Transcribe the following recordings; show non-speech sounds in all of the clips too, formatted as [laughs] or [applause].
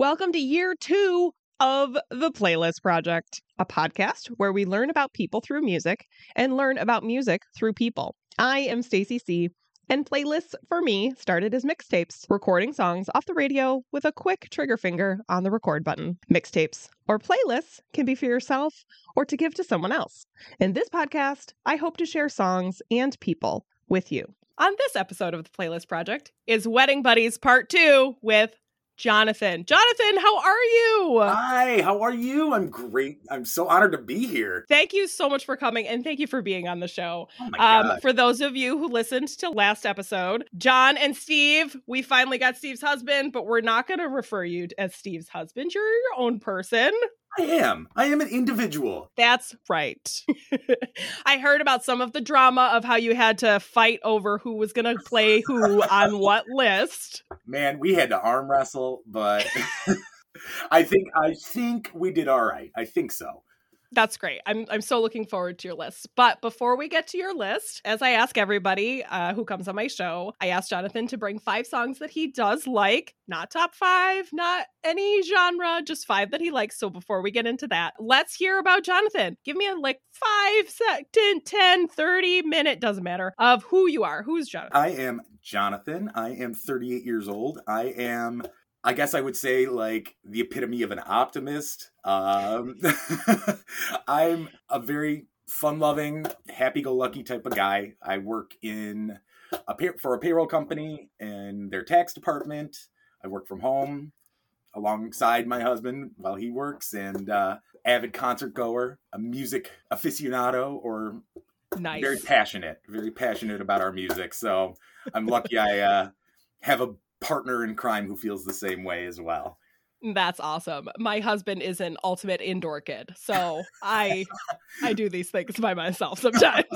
Welcome to year two of the Playlist Project, a podcast where we learn about people through music and learn about music through people. I am Stacy C. And playlists for me started as mixtapes, recording songs off the radio with a quick trigger finger on the record button. Mixtapes or playlists can be for yourself or to give to someone else. In this podcast, I hope to share songs and people with you. On this episode of the Playlist Project is Wedding Buddies Part 2 with Jonathan. Jonathan, how are you? Hi, how are you? I'm great. I'm so honored to be here. Thank you so much for coming and thank you for being on the show. Oh my Um, God. for those of you who listened to last episode, John and Steve, we finally got Steve's husband, but we're not going to refer you as Steve's husband. You're your own person. I am. I am an individual. That's right. [laughs] I heard about some of the drama of how you had to fight over who was going to play who on what list. Man, we had to arm wrestle, but [laughs] I think I think we did all right. I think so. That's great. I'm I'm so looking forward to your list. But before we get to your list, as I ask everybody uh, who comes on my show, I asked Jonathan to bring five songs that he does like, not top five, not any genre, just five that he likes. So before we get into that, let's hear about Jonathan. Give me a like five, se- 10, 10, 30 minute, doesn't matter, of who you are. Who's Jonathan? I am Jonathan. I am 38 years old. I am I guess I would say like the epitome of an optimist. Um, [laughs] I'm a very fun-loving, happy-go-lucky type of guy. I work in a pay- for a payroll company and their tax department. I work from home alongside my husband while he works, and uh, avid concert goer, a music aficionado, or nice. very passionate, very passionate about our music. So I'm lucky I uh, have a partner in crime who feels the same way as well. That's awesome. My husband is an ultimate indoor kid. So [laughs] I I do these things by myself sometimes. [laughs]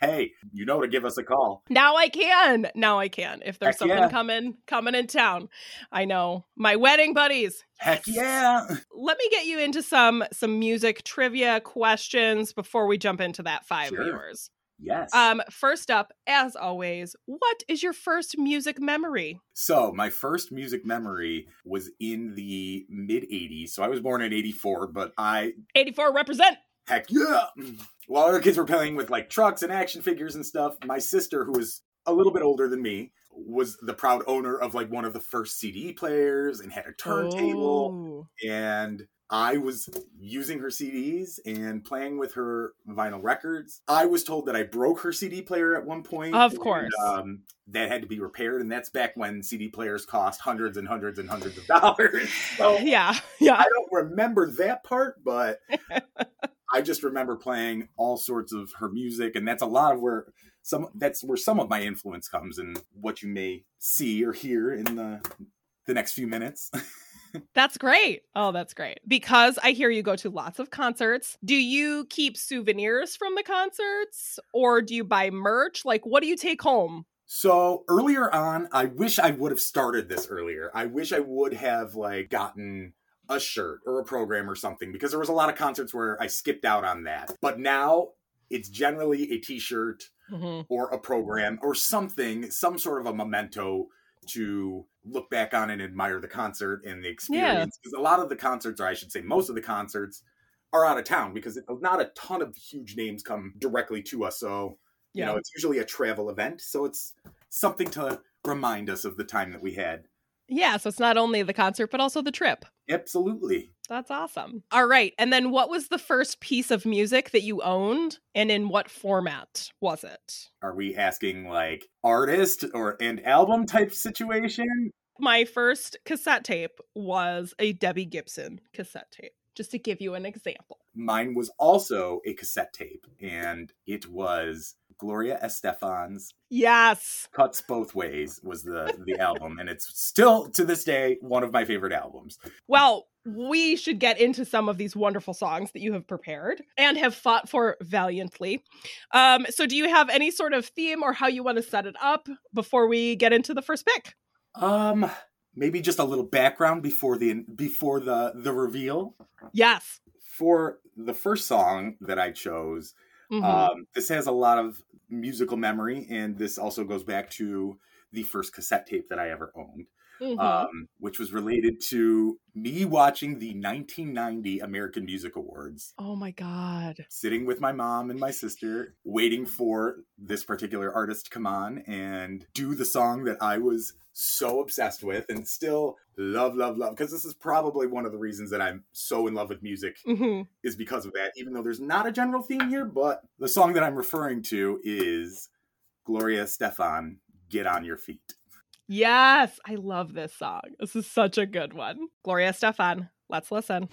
Hey, you know to give us a call. Now I can. Now I can. If there's Heck something yeah. coming coming in town, I know my wedding buddies. Heck yeah. Let me get you into some some music trivia questions before we jump into that five Sure. of yours. Yes. Um, first up, as always, what is your first music memory? so my first music memory was in the mid 80s. So I was born in 84, but I, 84 represent. heck yeah. While other kids were playing with like trucks and action figures and stuff, my sister, who was a little bit older than me, was the proud owner of like one of the first CD players and had a turntable. Oh. and I was using her CDs and playing with her vinyl records. I was told that I broke her CD player at one point. Of and, course. um, that had to be repaired, and that's back when CD players cost hundreds and hundreds and hundreds of dollars. So [laughs] Yeah, yeah. I don't remember that part, but [laughs] I just remember playing all sorts of her music, and that's a lot of where some that's where some of my influence comes, and what you may see or hear in the the next few minutes. [laughs] That's great. Oh, that's great. Because I hear you go to lots of concerts. Do you keep souvenirs from the concerts or do you buy merch? Like, what do you take home? So earlier on, I wish I would have started this earlier. I wish I would have like gotten a shirt or a program or something because there was a lot of concerts where I skipped out on that. But now it's generally a t-shirt mm-hmm. or a program or something, some sort of a memento to look back on and admire the concert and the experience. Because a lot of the concerts, or I should say most of the concerts, are out of town because not a ton of huge names come directly to us. So you know, it's usually a travel event, so it's something to remind us of the time that we had. Yeah. So it's not only the concert, but also the trip. Absolutely. That's awesome. All right. And then what was the first piece of music that you owned and in what format was it? Are we asking like artist or and album type situation? My first cassette tape was a Debbie Gibson cassette tape, just to give you an example. Mine was also a cassette tape, and it was Gloria Estefan's Yes. "Cuts Both Ways" was the the album, and it's still to this day one of my favorite albums. Well, we should get into some of these wonderful songs that you have prepared and have fought for valiantly. Um, so, do you have any sort of theme or how you want to set it up before we get into the first pick? Um, maybe just a little background before the before the the reveal. Yes. For the first song that I chose, Mhm. Um, this has a lot of musical memory, and this also goes back to the first cassette tape that I ever owned. Mhm. um, which was related to me watching the 1990 American Music Awards. oh my god. Sitting with my mom and my sister, waiting for this particular artist to come on and do the song that I was so obsessed with and still love, love, love. Because this is probably one of the reasons that I'm so in love with music hmm is because of that, even though there's not a general theme here. But the song that I'm referring to is Gloria Estefan, Get on Your Feet. Yes, I love this song. This is such a good one. Gloria Estefan, let's listen.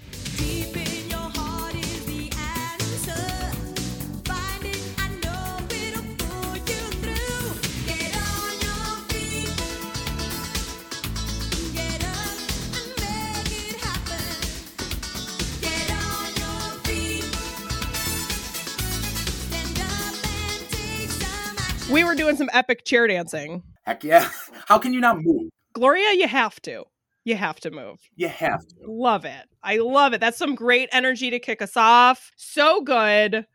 We were doing some epic chair dancing. Heck yeah. [laughs] How can you not move? Gloria, you have to. You have to move. You have to. Love it. I love it. That's some great energy to kick us off. So good.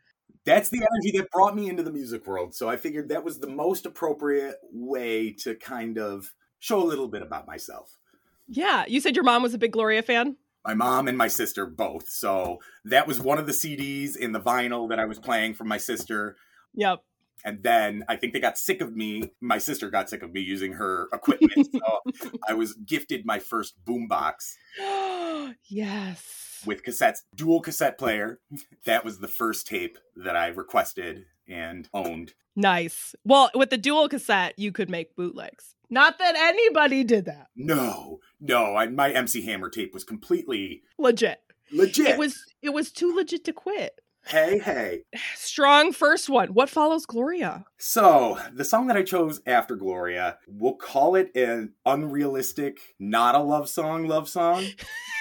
That's the energy that brought me into the music world. So I figured that was the most appropriate way to kind of show a little bit about myself. Yeah. You said your mom was a big Gloria fan? My mom and my sister both. So that was one of the CDs in the vinyl that I was playing from my sister. Yep. And then I think they got sick of me. My sister got sick of me using her equipment. so [laughs] I was gifted my first boombox [gasps] yes. with cassettes, dual cassette player. That was the first tape that I requested and owned. Nice. Well, with the dual cassette, you could make bootlegs. Not that anybody did that. No, no, I, my MC Hammer tape was completely Legit. legit. It was it was too legit to quit. Hey, hey. Strong first one. What follows Gloria? So, the song that I chose after Gloria, we'll call it an unrealistic, not a love song, love song.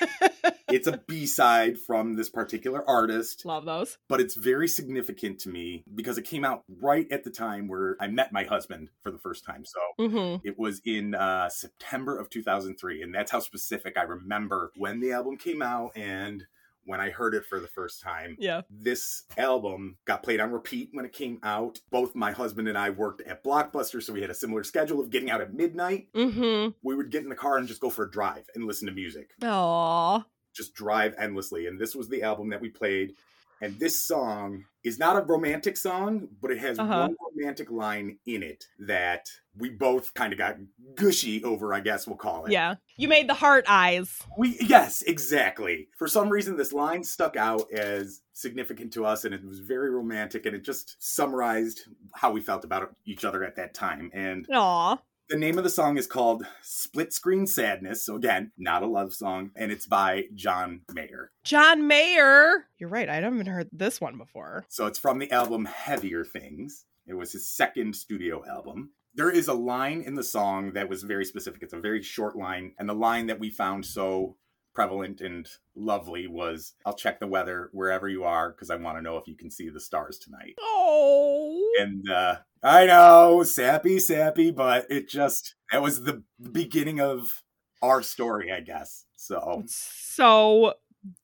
[laughs] it's a B side from this particular artist, Love those. but it's very significant to me because it came out right at the time where I met my husband for the first time. So, Mm-hmm. it was in uh, September of 2003, and that's how specific I remember when the album came out and when I heard it for the first time. Yeah. This album got played on repeat when it came out. Both my husband and I worked at Blockbuster, so we had a similar schedule of getting out at midnight. Mm-hmm. We would get in the car and just go for a drive and listen to music, Aww. just drive endlessly. And this was the album that we played. And this song is not a romantic song, but it has Uh-huh. one romantic line in it that we both kind of got gushy over, I guess we'll call it. Yeah. You made the heart eyes. We yes, exactly. For some reason this line stuck out as significant to us and it was very romantic and it just summarized how we felt about each other at that time. And Aw. The name of the song is called Split Screen Sadness. So again, not a love song and it's by John Mayer. John Mayer. You're right. I haven't heard this one before. So it's from the album Heavier Things. It was his second studio album. There is a line in the song that was very specific. It's a very short line. And the line that we found so prevalent and lovely was I'll check the weather wherever you are because I want to know if you can see the stars tonight. Oh. And uh, I know, sappy, sappy, but it just, that was the beginning of our story, I guess. So So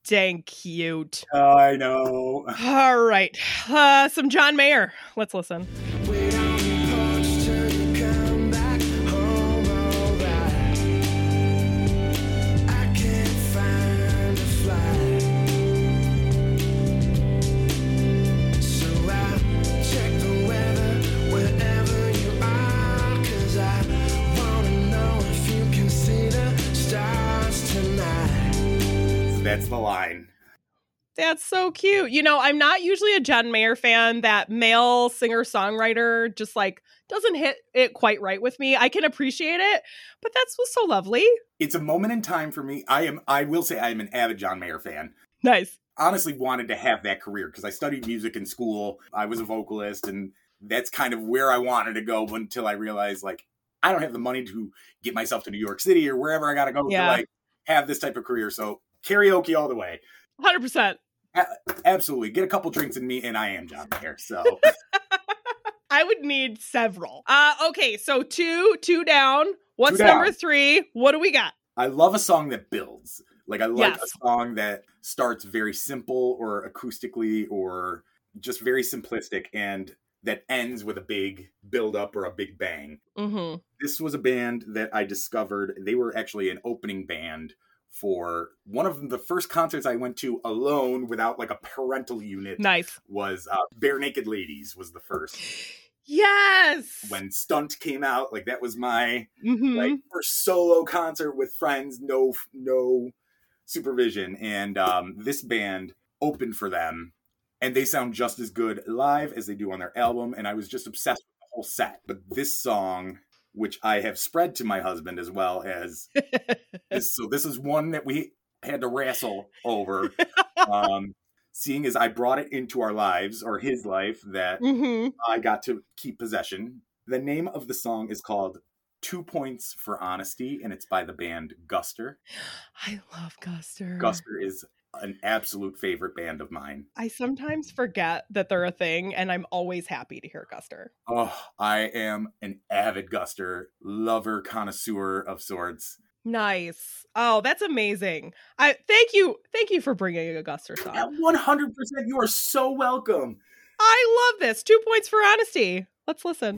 dang cute. I know. All right. Uh, some John Mayer. Let's listen. Wait That's so cute. You know, I'm not usually a John Mayer fan. That male singer songwriter just like doesn't hit it quite right with me. I can appreciate it, but that's what's so lovely. It's a moment in time for me. I am, I will say, I am an avid John Mayer fan. Nice. honestly wanted to have that career because I studied music in school. I was a vocalist, and that's kind of where I wanted to go until I realized like I don't have the money to get myself to New York City or wherever I got to go Yeah. to like have this type of career. So karaoke all the way, 100%. Absolutely. Get a couple drinks in me, and I am John Mayer. So [laughs] I would need several. Uh okay, so two two down. What's Two down. number 3? What do we got? I love a song that builds. Like I like Yes. a song that starts very simple or acoustically or just very simplistic and that ends with a big build up or a big bang. Mhm. This was a band that I discovered. They were actually an opening band for one of the first concerts I went to alone without like a parental unit. Nice. Was uh, Barenaked Ladies was the first Yes. when Stunt came out. Like that was my Mhm. like first solo concert with friends, no no supervision, and um, this band opened for them, and they sound just as good live as they do on their album, and I was just obsessed with the whole set. But this song, which I have spread to my husband as well as [laughs] this, so this is one that we had to wrestle over. [laughs] Um, seeing as I brought it into our lives or his life that Mhm. I got to keep possession. The name of the song is called Two Points for Honesty, and it's by the band Guster. [gasps] I love Guster. Guster is an absolute favorite band of mine. I sometimes forget that they're a thing, and I'm always happy to hear Guster. Oh, I am an avid Guster lover, connoisseur of sorts. Nice. Oh, that's amazing. I thank you. Thank you for bringing a Guster song. At 100%, you are so welcome. I love this. Two points for honesty. Let's listen.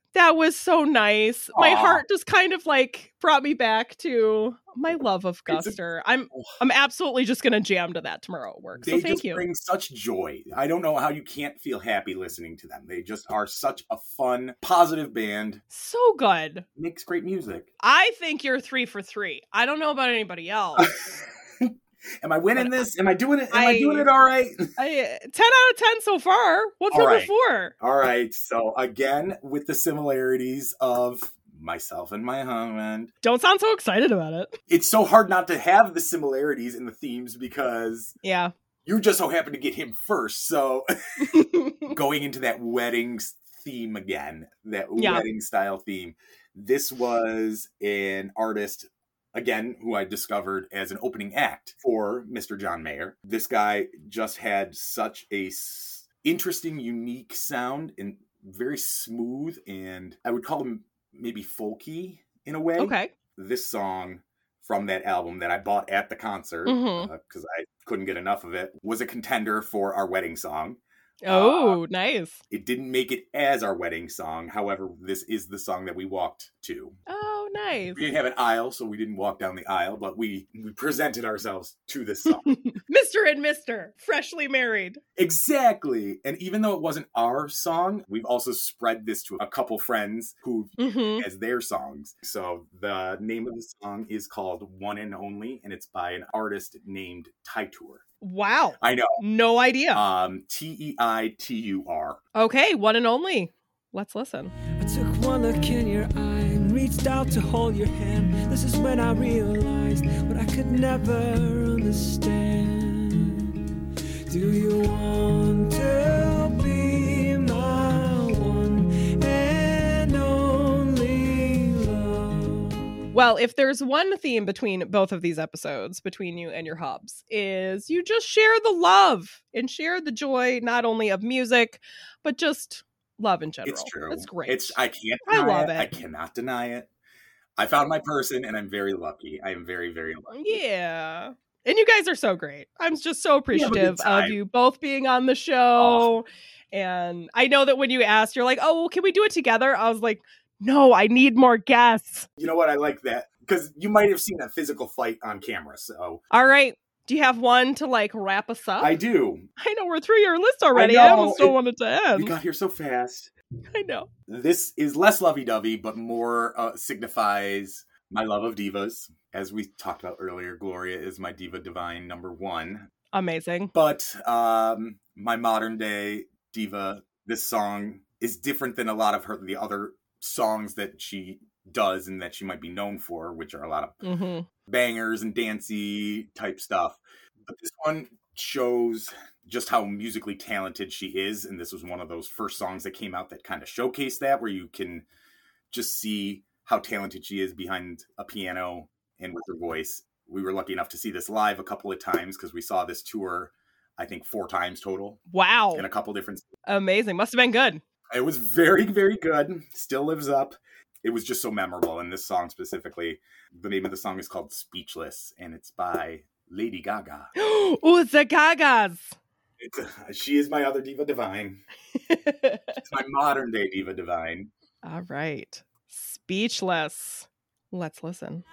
seem to stick in your mind. Two points for honesty. It must make you sad to know that nobody cares at all. Guster. That was so nice. My heart just kind of like brought me back to my love of It's a- Guster. I'm I'm absolutely just gonna jam to that tomorrow at work. They So thank just you. bring such joy. I don't know how you can't feel happy listening to them. They just are such a fun, positive band. So good. Makes great music. I think you're three for three. I don't know about anybody [laughs] else. Am I winning this? Am I doing it? Am I, I- doing it all right? I, 10 out of 10 so far. What's All number right. four? All right. So again, with the similarities of myself and my husband, Don't sound so excited about it. it's so hard not to have the similarities in the themes because Yeah. you just so happen to get him first. So [laughs] going into that wedding theme again, that Yeah. wedding style theme. This was an artist again who I discovered as an opening act for Mr. John Mayer. This guy just had such a s- interesting, unique sound and very smooth and I would call him maybe folky in a way. okay. This song from that album that I bought at the concert mm-hmm. uh, because I couldn't get enough of it was a contender for our wedding song. Uh, oh, nice. It didn't make it as our wedding song. However, this is the song that we walked to. Oh, nice. We didn't have an aisle, so we didn't walk down the aisle, but we we presented ourselves to this [laughs] song. Mr. and Mr. Freshly married. exactly. And even though it wasn't our song, we've also spread this to a couple friends who Mm-hmm. as their songs. So the name of the song is called One and Only, and it's by an artist named Teitur. Wow. I know. No idea. Um, T E I T U R. okay, one and only. Let's listen. I took one look in your eye and reached out to hold your hand. This is when I realized what I could never understand. Do you want to be my one and only love? Well, if there's one theme between both of these episodes, between you and your hubs, is you just share the love and share the joy not only of music, but just love in general. It's true. It's great. It's I can't. I love it. I cannot deny it. I found my person, and I'm very lucky. I am very, very lucky. Yeah. And you guys are so great. I'm just so appreciative of. Oh. you both being on the show. And I know that when you asked, you're like, oh, well, can we do it together? I was like, no, I need more guests. You know what? I like that because you might have seen a physical fight on camera. So All right. Do you have one to like wrap us up? I do. I know we're through your list already. I, know, almost don't want it to We end. got here so fast. I know. This is less lovey-dovey, but more uh, signifies my love of divas. As we talked about earlier, Gloria is my diva divine number one. Amazing. But um, my modern day diva, this song is different than a lot of her the other songs that she does and that she might be known for, which are a lot of hmm bangers and dancey type stuff. But this one shows just how musically talented she is, and this was one of those first songs that came out that kind of showcased that, where you can just see how talented she is behind a piano and with her voice. We were lucky enough to see this live a couple of times because we saw this tour, I think, four times total Wow. in a couple different. Amazing. Must have been good. It was very, very good. Still lives up. It was just so memorable. And this song specifically, the name of the song is called Speechless, and it's by Lady Gaga. [gasps] Ooh, the Gagas. It's uh, she is my other diva divine. It's my modern day diva divine. All right. Speechless. Let's listen.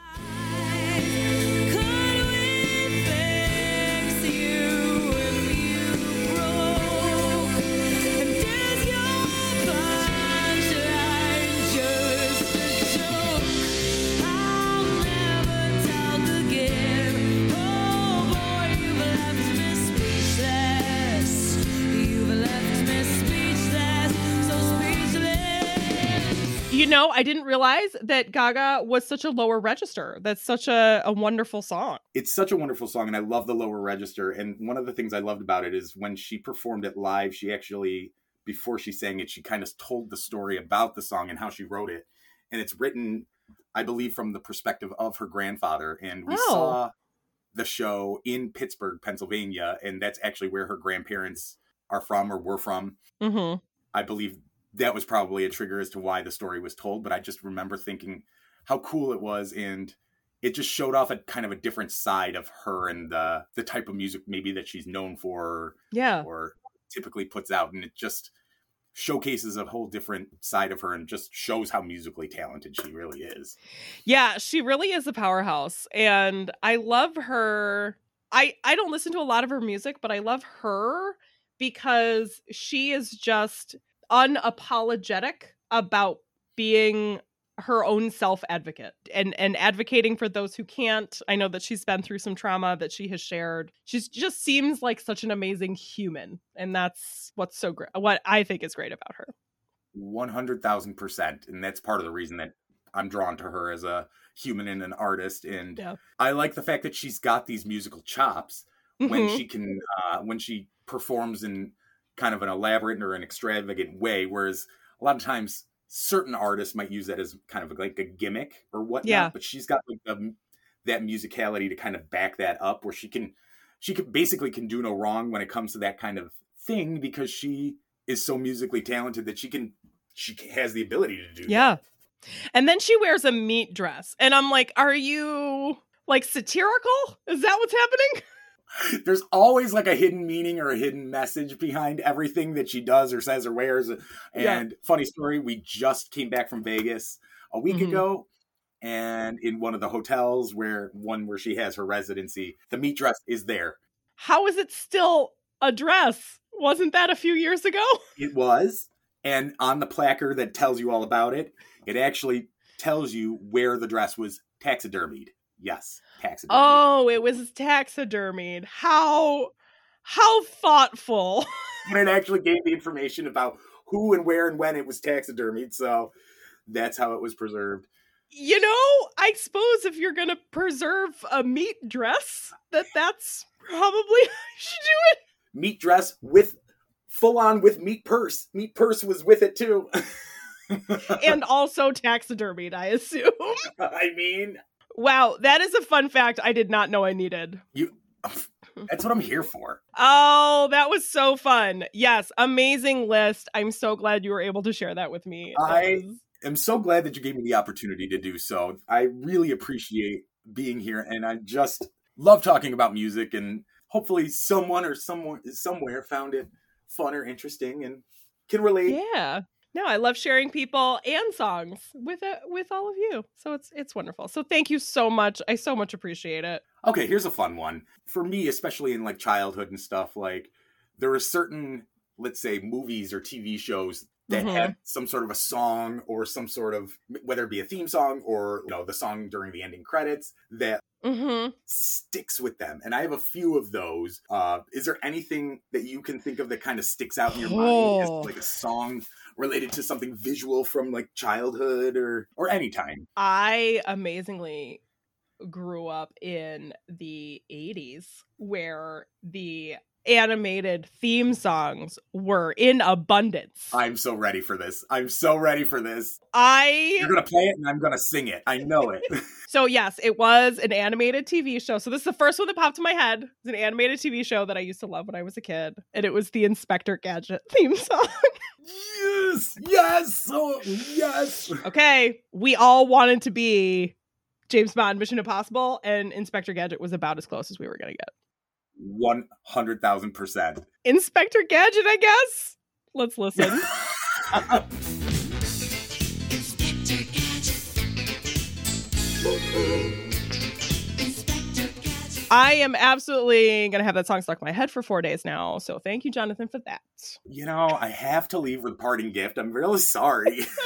Know, I didn't realize that Gaga was such a lower register. That's such a, a wonderful song. It's such a wonderful song, and I love the lower register. And one of the things I loved about it is when she performed it live, she actually, before she sang it, she kind of told the story about the song and how she wrote it. And it's written, I believe, from the perspective of her grandfather. And we Oh. saw the show in Pittsburgh, Pennsylvania, and that's actually where her grandparents are from or were from. hmm I believe that was probably a trigger as to why the story was told, but I just remember thinking how cool it was and it just showed off a kind of a different side of her and the the type of music maybe that she's known for Yeah. or typically puts out and it just showcases a whole different side of her and just shows how musically talented she really is. Yeah, she really is a powerhouse. And I love her. I I don't listen to a lot of her music, but I love her because she is just unapologetic about being her own self advocate and and advocating for those who can't. I know that she's been through some trauma that she has shared. She just seems like such an amazing human, and that's what's so great. What I think is great about her. 100,000% and that's part of the reason that I'm drawn to her as a human and an artist and Yeah. I like the fact that she's got these musical chops when Mhm. she can uh, when she performs in kind of an elaborate or an extravagant way whereas a lot of times certain artists might use that as kind of like a gimmick or whatnot Yeah. but she's got like the, that musicality to kind of back that up where she can she can basically can do no wrong when it comes to that kind of thing because she is so musically talented that she can she has the ability to do that. Yeah. And then she wears a meat dress. And I'm like, are you like satirical? Is that what's happening? [laughs] [laughs] there's always like a hidden meaning or a hidden message behind everything that she does or says or wears. And Yeah. funny story, we just came back from Vegas a week Mhm. ago. And in one of the hotels where one where she has her residency, the meat dress is there. How is it still a dress? Wasn't that a few years ago? [laughs] It was. And on the placard that tells you all about it, it actually tells you where the dress was taxidermied. Yes, taxidermied. Oh, it was taxidermied. How how thoughtful. But it actually gave the information about who and where and when it was taxidermied. So that's how it was preserved. you know, I suppose if you're gonna preserve a meat dress, that that's probably [laughs] how you should do it. Meat dress with full on with meat purse. Meat purse was with it too. [laughs] And also taxidermied, I assume. [laughs] I mean, Wow, that is a fun fact I did not know I needed. you [laughs] that's what I'm here for. Oh, that was so fun. Yes, amazing list. I'm so glad you were able to share that with me. I- was- I'm so glad that you gave me the opportunity to do so. I really appreciate being here and I just love talking about music and hopefully someone or someone somewhere found it fun or interesting and can relate. Yeah. No, I love sharing people and songs with uh, with all of you. So it's it's wonderful. So thank you so much. I so much appreciate it. Okay, here's a fun one. For me, especially in like childhood and stuff, like there are certain, let's say, movies or TV shows that Mhm. have some sort of a song or some sort of whether it be a theme song or you know the song during the ending credits that Mhm. sticks with them. And I have a few of those. Uh, is there anything that you can think of that kind of sticks out in your mind Oh. as like a song related to something visual from like childhood or or any time? I amazingly grew up in the 80s where the animated theme songs were in abundance. I'm so ready for this. I'm so ready for this. I You're gonna play it and I'm gonna sing it. I know it. [laughs] So yes, it was an animated TV show. So this is the first one that popped in my head. It's an animated TV show that I used to love when I was a kid, and it was the Inspector Gadget [laughs] theme song. Yes, yes, oh, yes. okay, we all wanted to be James Bond, Mission Impossible, and Inspector Gadget was about as close as we were gonna get. One hundred thousand percent. Inspector Gadget, I guess. Let's listen. [laughs] [laughs] I am absolutely gonna have that song stuck in my head for four days now. So thank you, Jonathan, for that. You know, I have to leave with a parting gift. I'm really sorry. [laughs]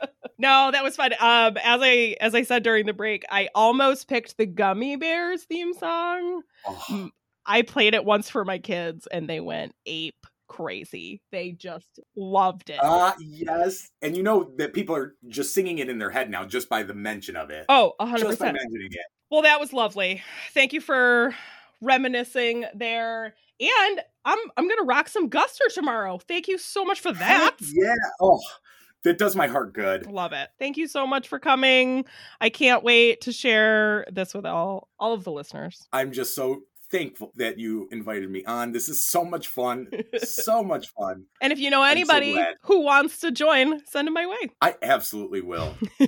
[laughs] No, that was fun. Um, as I as I said during the break, I almost picked the Gummi Bears theme song. Oh, I played it once for my kids, and they went ape crazy. They just loved it. Ah, yes. And you know that people are just singing it in their head now just by the mention of it. oh, a hundred just by mentioning it. Well, that was lovely. Thank you for reminiscing there. And I'm I'm gonna rock some Guster tomorrow. Thank you so much for that. Yeah. Oh, that does my heart good. Love it. Thank you so much for coming. I can't wait to share this with all all of the listeners. I'm just so thankful that you invited me on. This is so much fun. [laughs] so much fun. And if you know I'm so anybody who wants to join, send them my way. [laughs] I absolutely will. [laughs]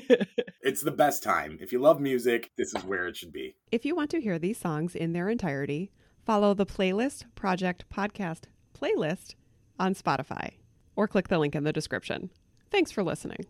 it's the best time. If you love music, this is where it should be. If you want to hear these songs in their entirety, follow the Playlist Project Podcast playlist on Spotify or click the link in the description. Thanks for listening.